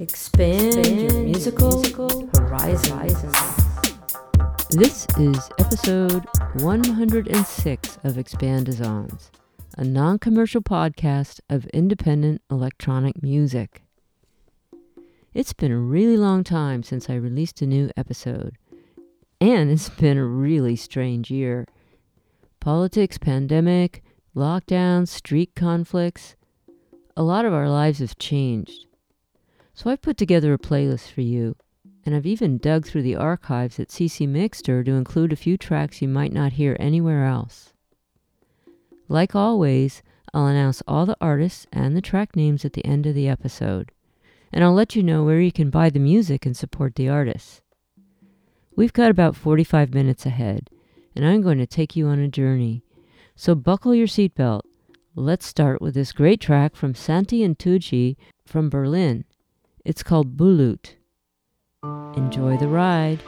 Expand, your musical, horizons. This is episode 106 of Expandizons, a non commercial podcast of independent electronic music. It's been a really long time since I released a new episode, and it's been a really strange year. Politics, pandemic, lockdowns, street conflicts, a lot of our lives have changed. So I've put together a playlist for you, and I've even dug through the archives at CC Mixter to include a few tracks you might not hear anywhere else. Like always, I'll announce all the artists and the track names at the end of the episode, and I'll let you know where you can buy the music and support the artists. We've got about 45 minutes ahead, and I'm going to take you on a journey. So buckle your seatbelt. Let's start with this great track from Santi and Tugce from Berlin. It's called Bulut. Enjoy the ride.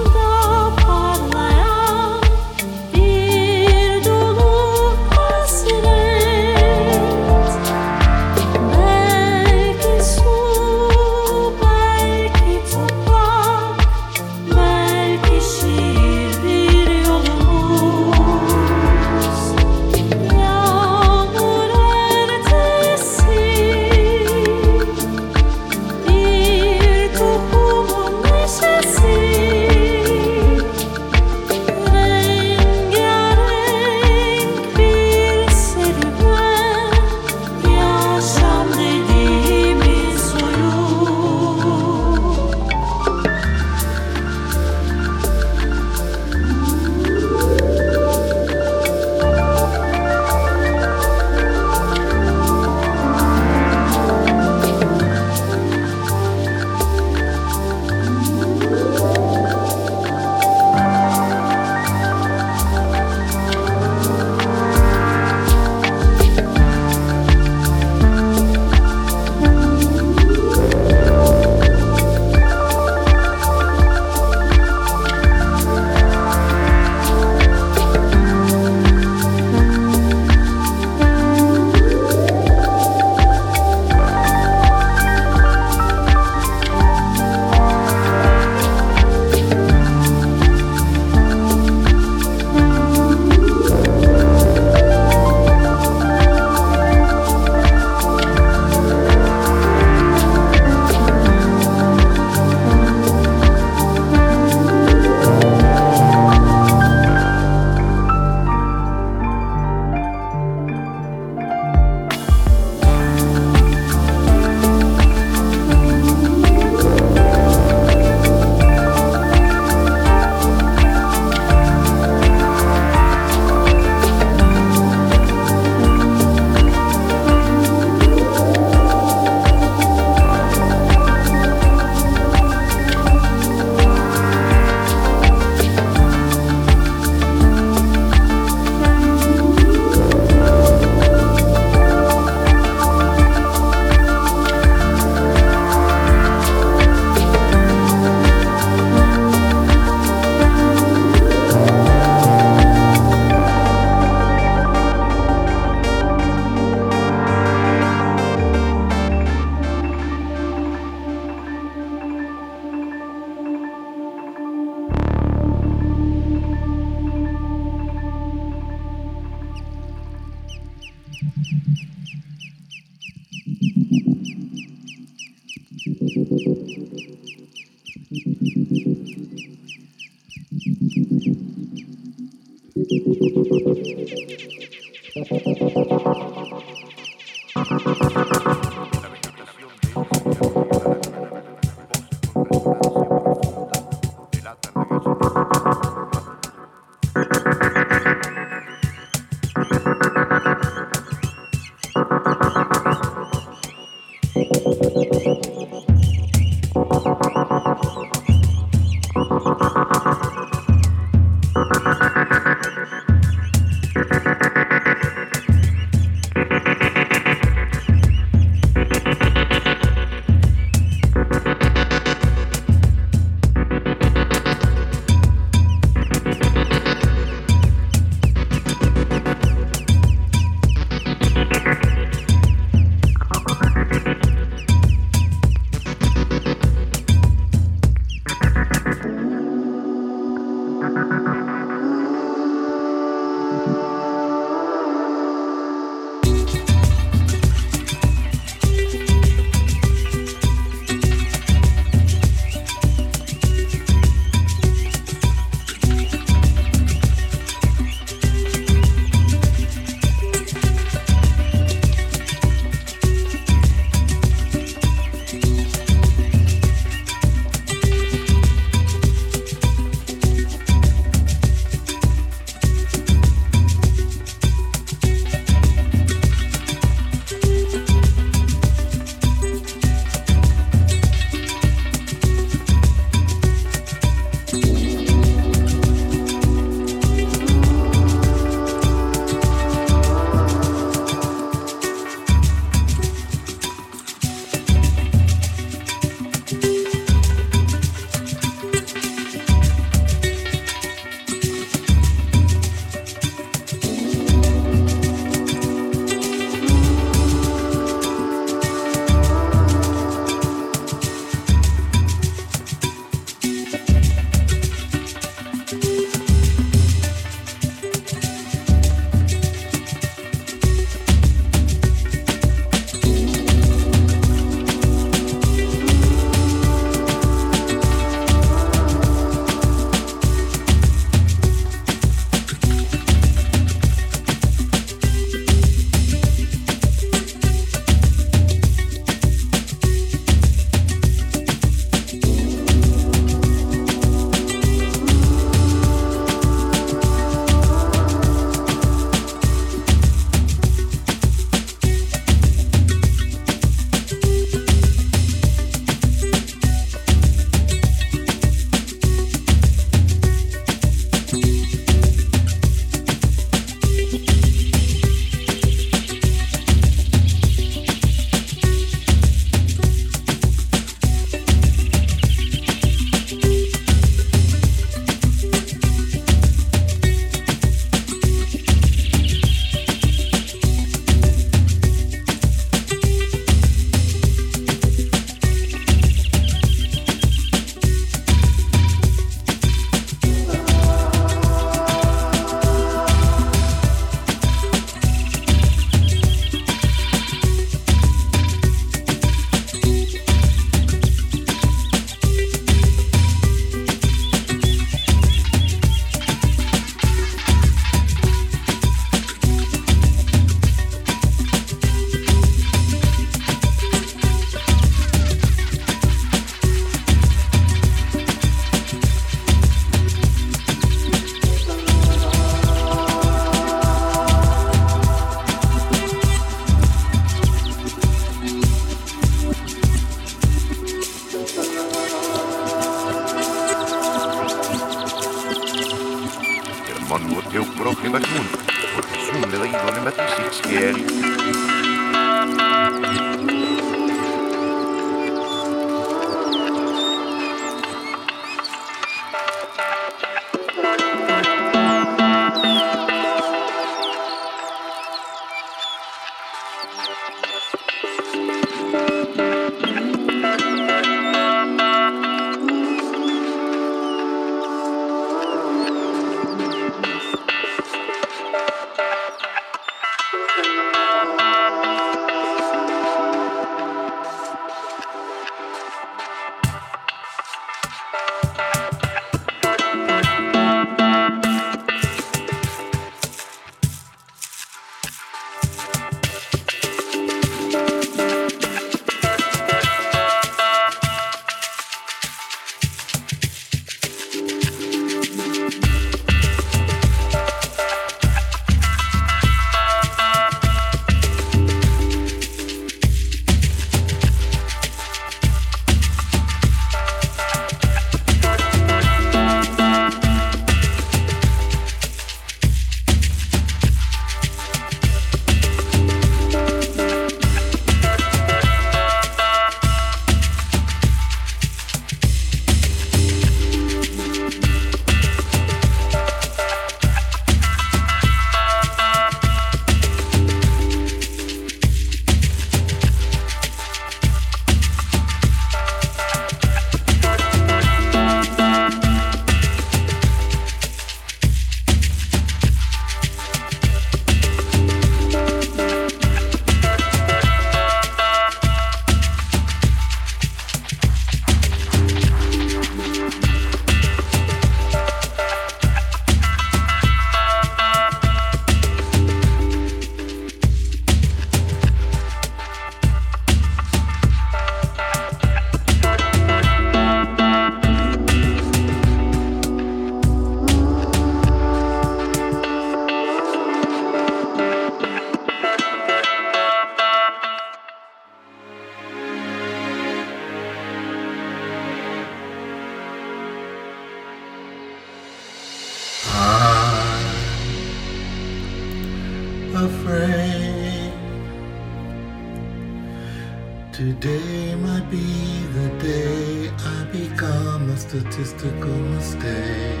Today might be the day I become a statistical mistake.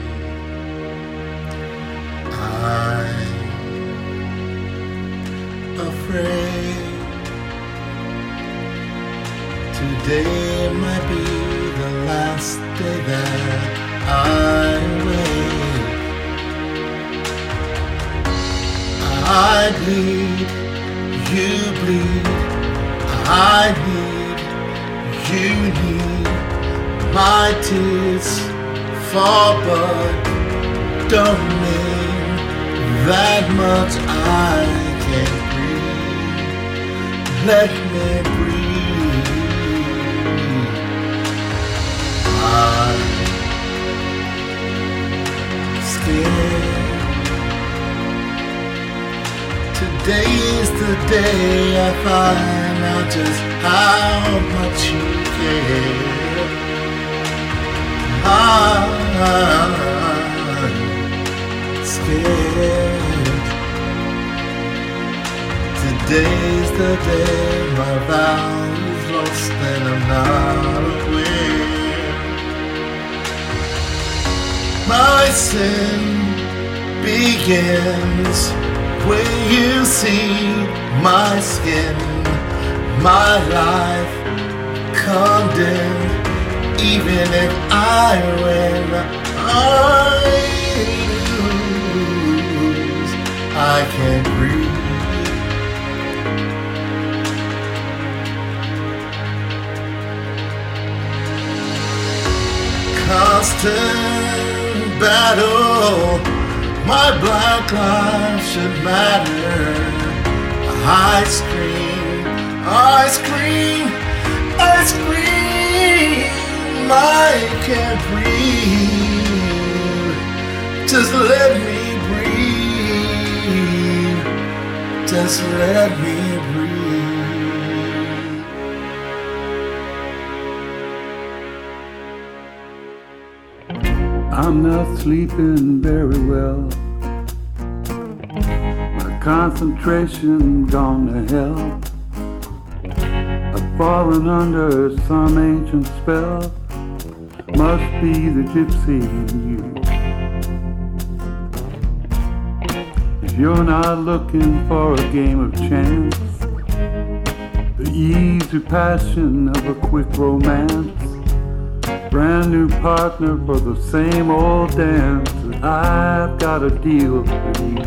I'm afraid. Today might be the last day that I wait. I bleed, you bleed, I need, you need. My tears fall, but don't mean that much. I can't breathe. Let me breathe. I'm scared. Today's the day I find out just how much you care. I'm scared. Today's the day my value's lost and I'm not aware. My sin begins when you see my skin, my life condemned. Even if I win, I lose. I can't breathe. Constant battle. My black life should matter. I scream, I scream, I scream. I can't breathe. Just let me breathe. Just let me breathe. I'm not sleeping very well. My concentration gone to hell. Fallen under some ancient spell. Must be the gypsy in you. If you're not looking for a game of chance, the easy passion of a quick romance brand new partner for the same old dance. I've got a deal for you.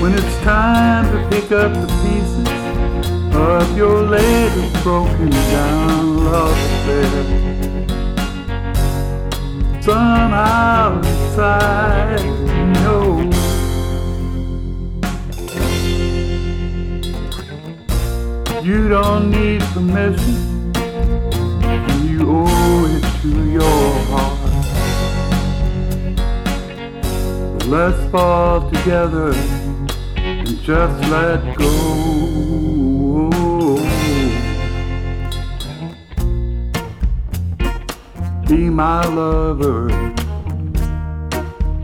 When it's time to pick up the pieces of your latest broken down love affair, somehow inside you know. You don't need permission you owe it to your heart. Let's fall together and just let go. Be my lover,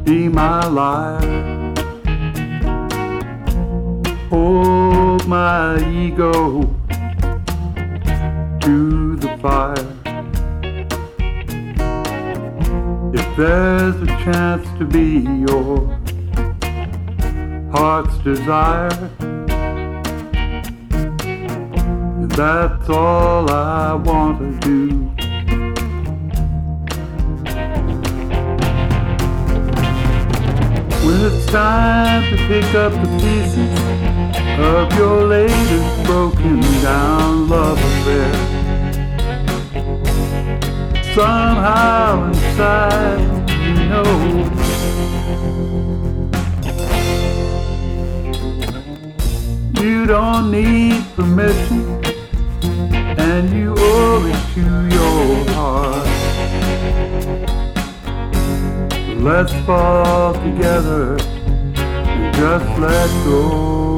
be my life. Hold my ego to the fire. If there's a chance to be your heart's desire, that's all I want to do. It's time to pick up the pieces of your latest broken down love affair. Somehow inside you know. You don't need permission and you owe it to your heart let's fall together. And just let go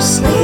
sleep.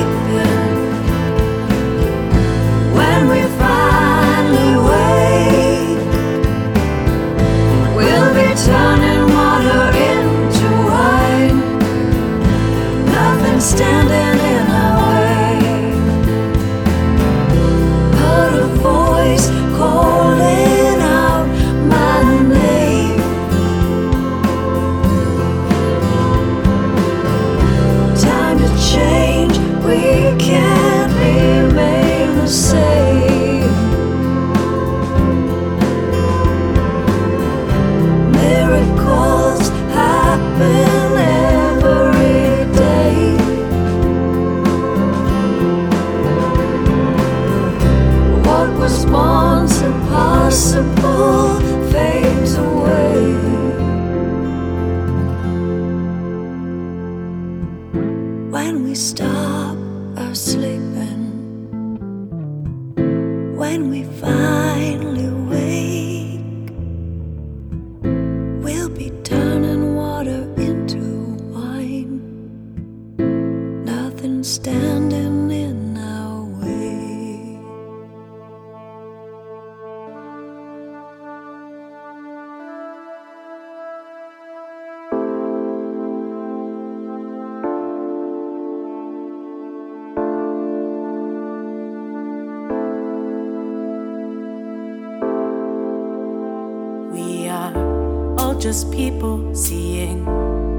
just people seeing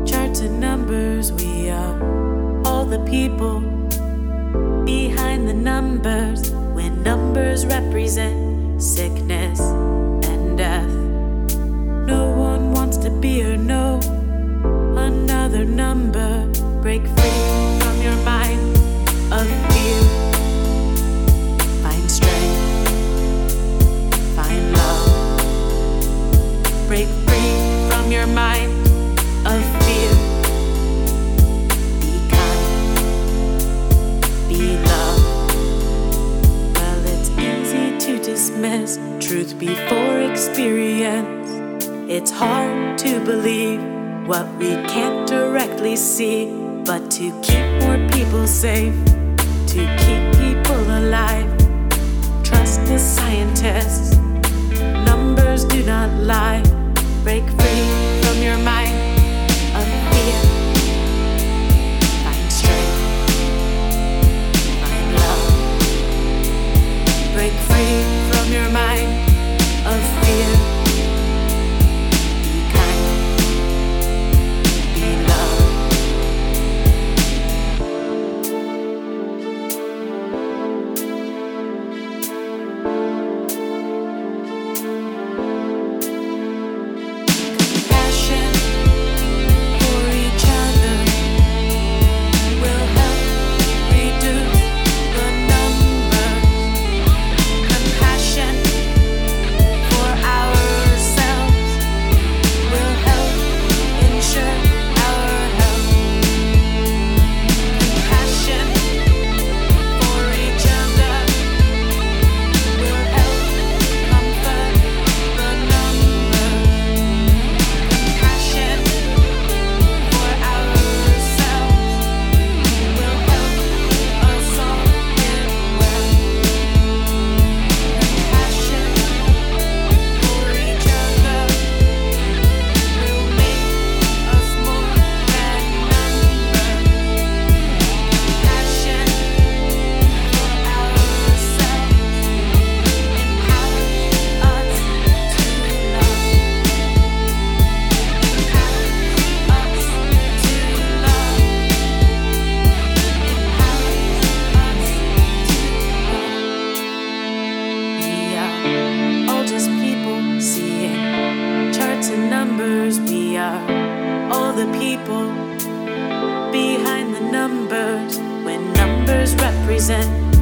charts and numbers. We are all the people behind the numbers when numbers represent sickness and death. No one wants to be or know another number. Break free from your mind of fear. your mind of fear. Be kind, be love. Well, it's easy to dismiss truth before experience. It's hard to believe what we can't directly see, but to keep more people safe, to keep people alive. Trust the scientists, numbers do not lie break free your mind of fear. Find strength, find love. Break free from your mind. reason.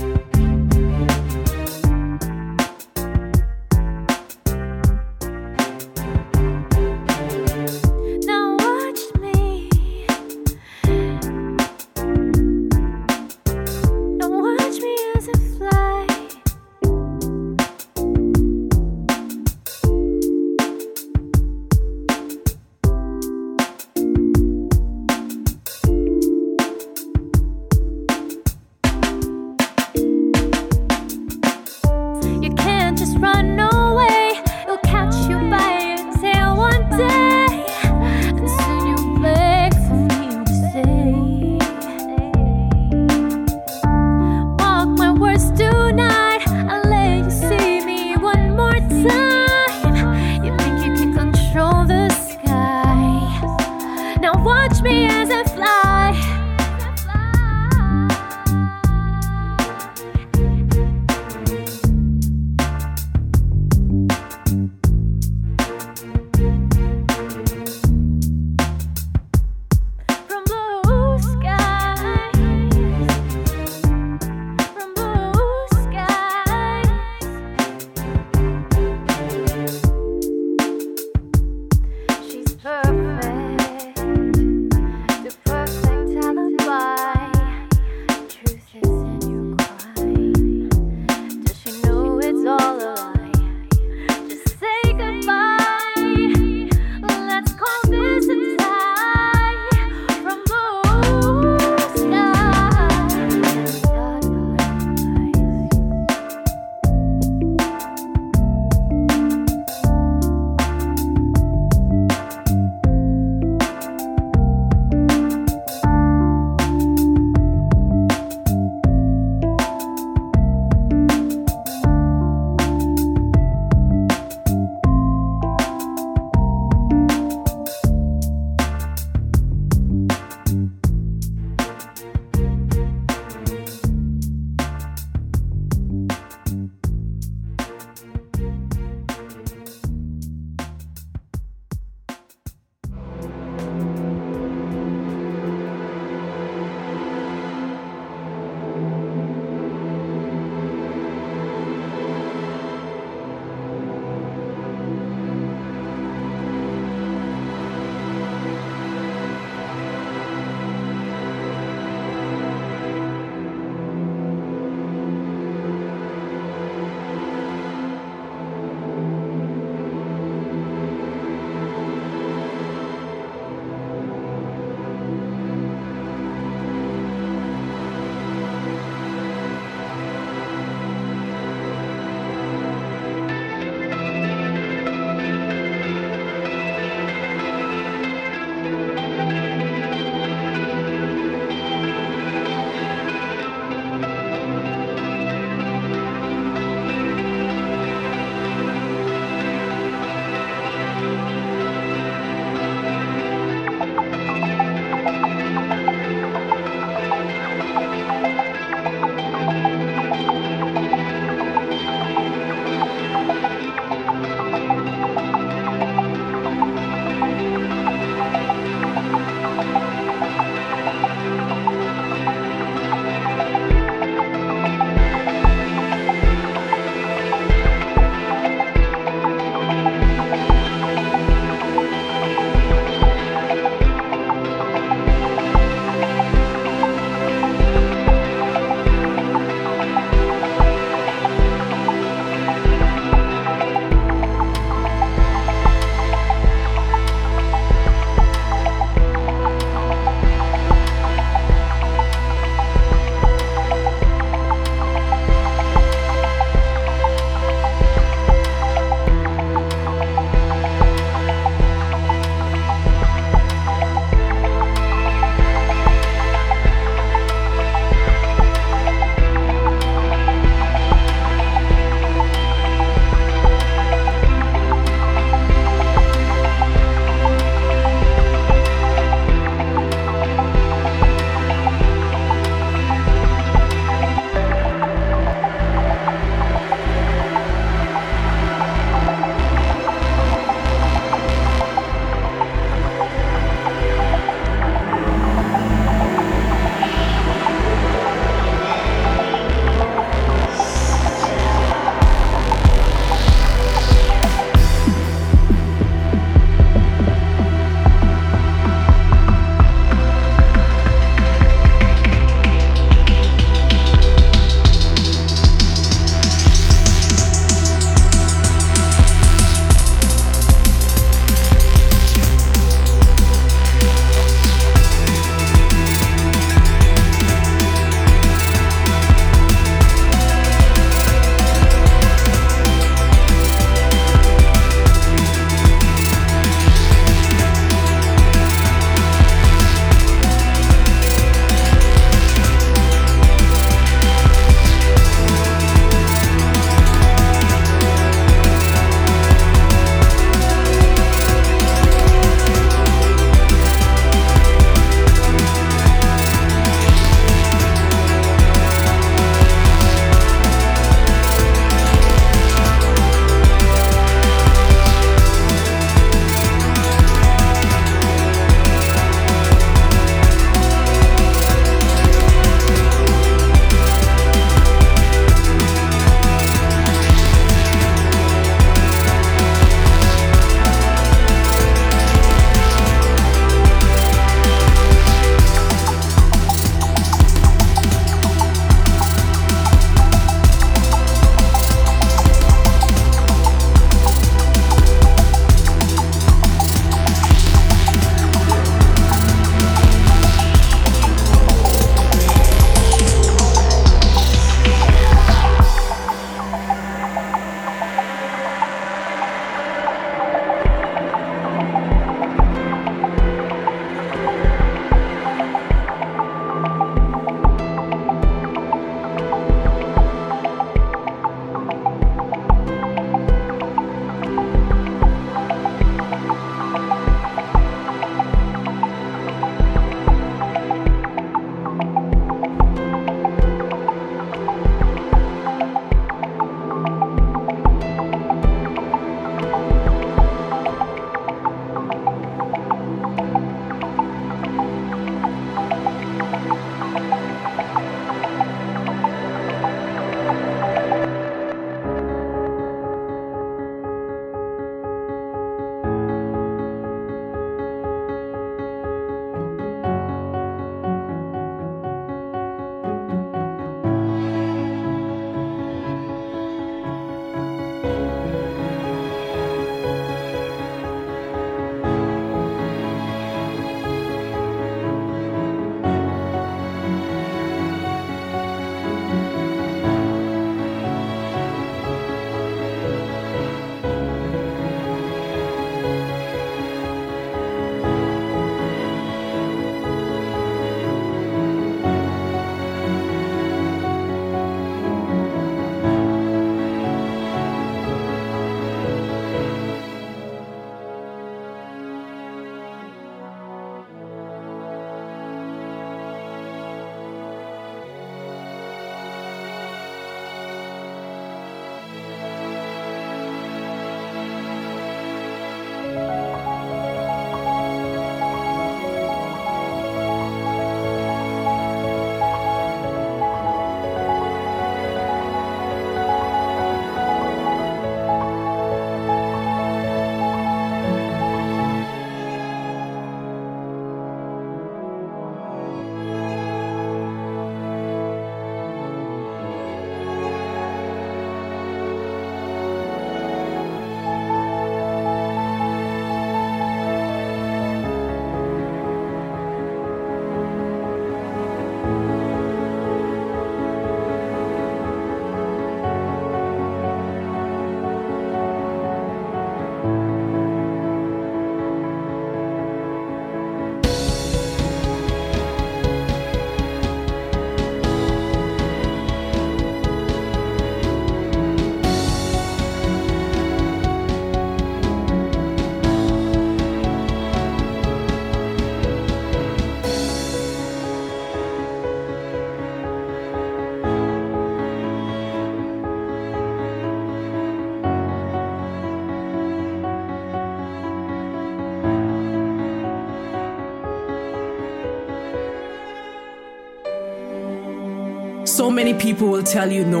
Many people will tell you no.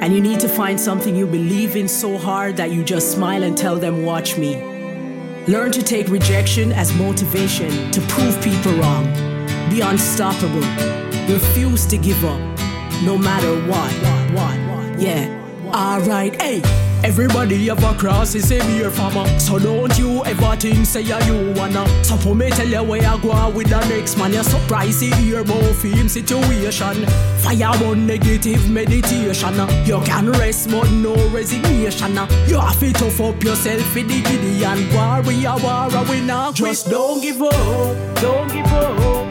And you need to find something you believe in so hard that you just smile and tell them, watch me. Learn to take rejection as motivation to prove people wrong. Be unstoppable. Refuse to give up, no matter what. Yeah. Alright, hey. Everybody have a cross is a beer farmer. So don't you ever think say ya you wanna. So for me tell you where I go with the next man. You're surprised to hear about film situation. Fire on negative meditation. You can rest but no resignation. You have to tough up yourself in the Gideon warrior war we not Just don't give up. Don't give up.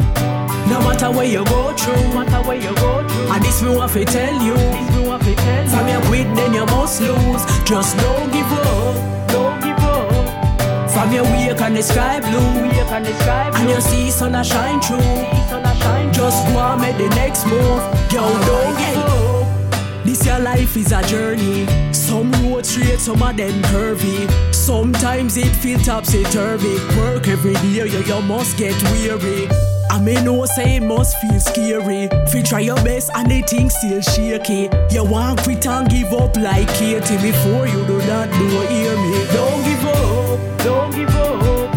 No matter where you go through, no matter where you go through. And this me want to tell you. This me want to tell you. From you quit, then you must lose. Just don't give up. Don't give up. From your wake and the sky blue, wake and the sky blue. And you see sun a shine through. Sun a shine Just go and make the next move. Yo, don't give up. This your life is a journey. Some road straight, some of them curvy. Sometimes it feels topsy turvy. Work every day, you, you must get weary. I may know say it must feel scary. If you try your best and the thing still shaky. You want quit and give up like Katie before you do not do hear me. Don't give up, don't give up.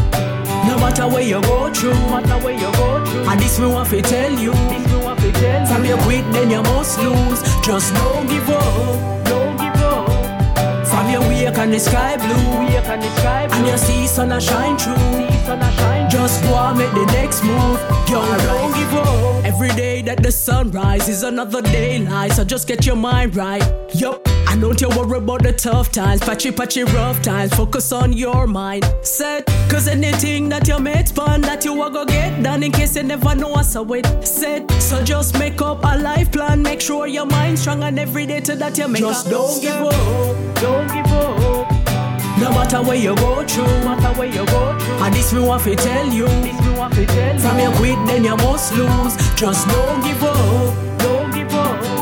No matter where you go through, no matter where you go through. And this me want to tell you. This me want to tell you. From you quit, then you must lose. Just don't give up, don't give up. From your wake and the sky blue, wake and the sky blue. And you see sun shine through. See a shine Just go and make the next move. Yo, don't give up. Every day that the sun rises, another day lies. So just get your mind right. Yo, and don't you worry about the tough times, patchy patchy rough times. Focus on your mind. Set, cause anything that you made fun that you are gonna get done in case you never know what's a wait. Set, so just make up a life plan. Make sure your mind's strong and every day to that you make it. Just don't give up. Don't give up. No matter where you go through, no matter where you go through. And this me want to tell you. This me want to tell you. From you quit, then you must lose. Just don't give up. Don't give up.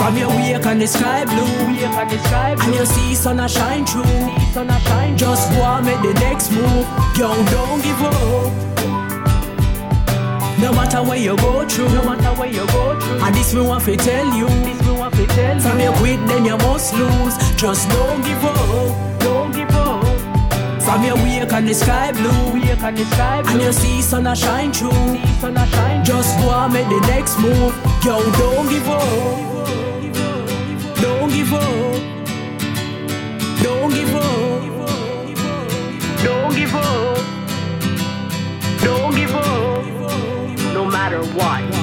From your wake and the sky blue, wake and the sky blue. And you see sun a shine through. See sun a shine Just go and make the next move. Yo, don't give up. No matter where you go through, no matter where you go through. And this me want to tell you. This me want to tell you. From you quit, then you must lose. Just don't give up. Don't give up. From your wake and the sky blue, and you see sun a shine through. Just go and make the next move. Yo, don't give up. Don't give up. Don't give up. Don't give up. Don't give up. No matter what.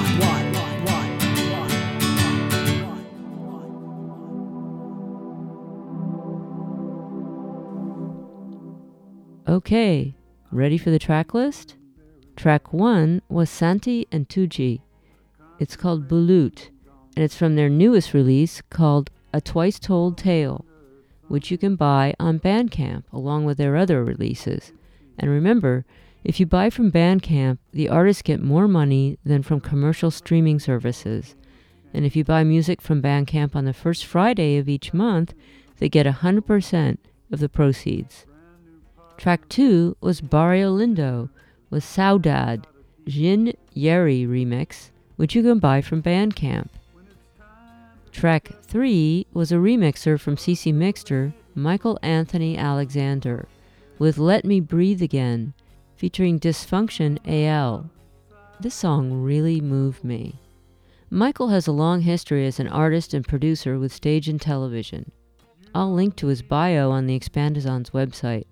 Okay, ready for the track list? Track one was Santi and Tugce. It's called Bulut, and it's from their newest release called A Twice Told Tale, which you can buy on Bandcamp along with their other releases. And remember, if you buy from Bandcamp, the artists get more money than from commercial streaming services. And if you buy music from Bandcamp on the first Friday of each month, they get 100% of the proceeds. Track 2 was Barrio Lindo with Saudade, Jin Yeri remix, which you can buy from Bandcamp. Track 3 was a remixer from CC Mixter, Michael Anthony Alexander, with Let Me Breathe Again, featuring Dysfunction AL. This song really moved me. Michael has a long history as an artist and producer with stage and television. I'll link to his bio on the Expandizon's website.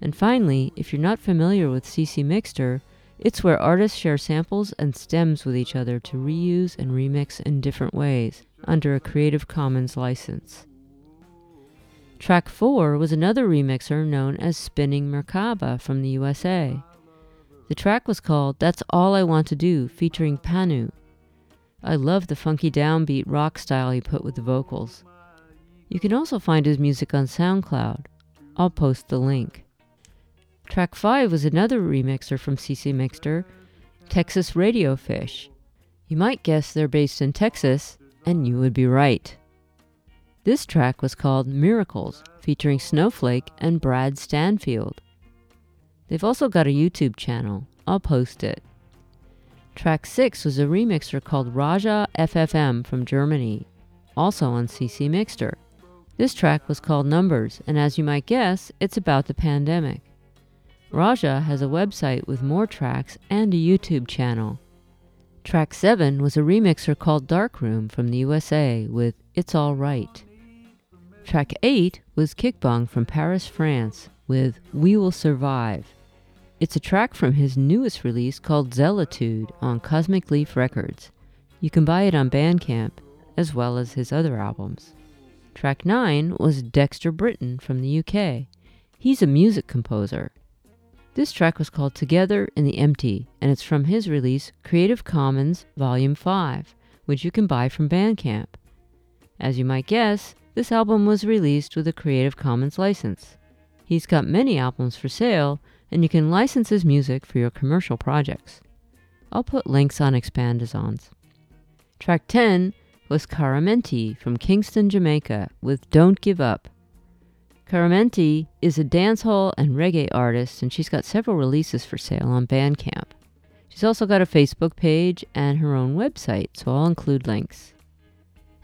And finally, if you're not familiar with CC Mixter, it's where artists share samples and stems with each other to reuse and remix in different ways under a Creative Commons license. Track 4 was another remixer known as Spinning Merkaba from the USA. The track was called That's All I Want to Do, featuring Panu. I love the funky downbeat rock style he put with the vocals. You can also find his music on SoundCloud. I'll post the link. Track 5 was another remixer from CC Mixter, Texas Radio Fish. You might guess they're based in Texas, and you would be right. This track was called Miracles, featuring Snowflake and Brad Stanfield. They've also got a YouTube channel. I'll post it. Track 6 was a remixer called Raja FFM from Germany, also on CC Mixter. This track was called Numbers, and as you might guess, it's about the pandemic. Raja has a website with more tracks and a YouTube channel. Track 7 was a remixer called Darkroom from the USA with It's All Right. Track 8 was Kick Bong from Paris, France with We Will Survive. It's a track from his newest release called Zealitude on Cosmic Leaf Records. You can buy it on Bandcamp, as well as his other albums. Track 9 was Dexter Britain from the UK. He's a music composer. This track was called Together in the Empty, and it's from his release Creative Commons Volume 5, which you can buy from Bandcamp. As you might guess, this album was released with a Creative Commons license. He's got many albums for sale, and you can license his music for your commercial projects. I'll put links on Expandizons. Track 10 was Karamanti from Kingston, Jamaica, with Don't Give Up. Karamanti is a dancehall and reggae artist, and she's got several releases for sale on Bandcamp. She's also got a Facebook page and her own website, so I'll include links.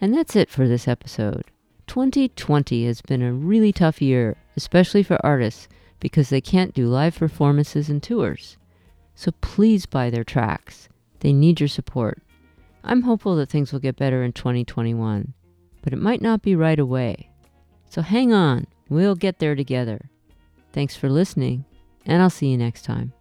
And that's it for this episode. 2020 has been a really tough year, especially for artists, because they can't do live performances and tours. So please buy their tracks. They need your support. I'm hopeful that things will get better in 2021, but it might not be right away. So hang on, we'll get there together. Thanks for listening, and I'll see you next time.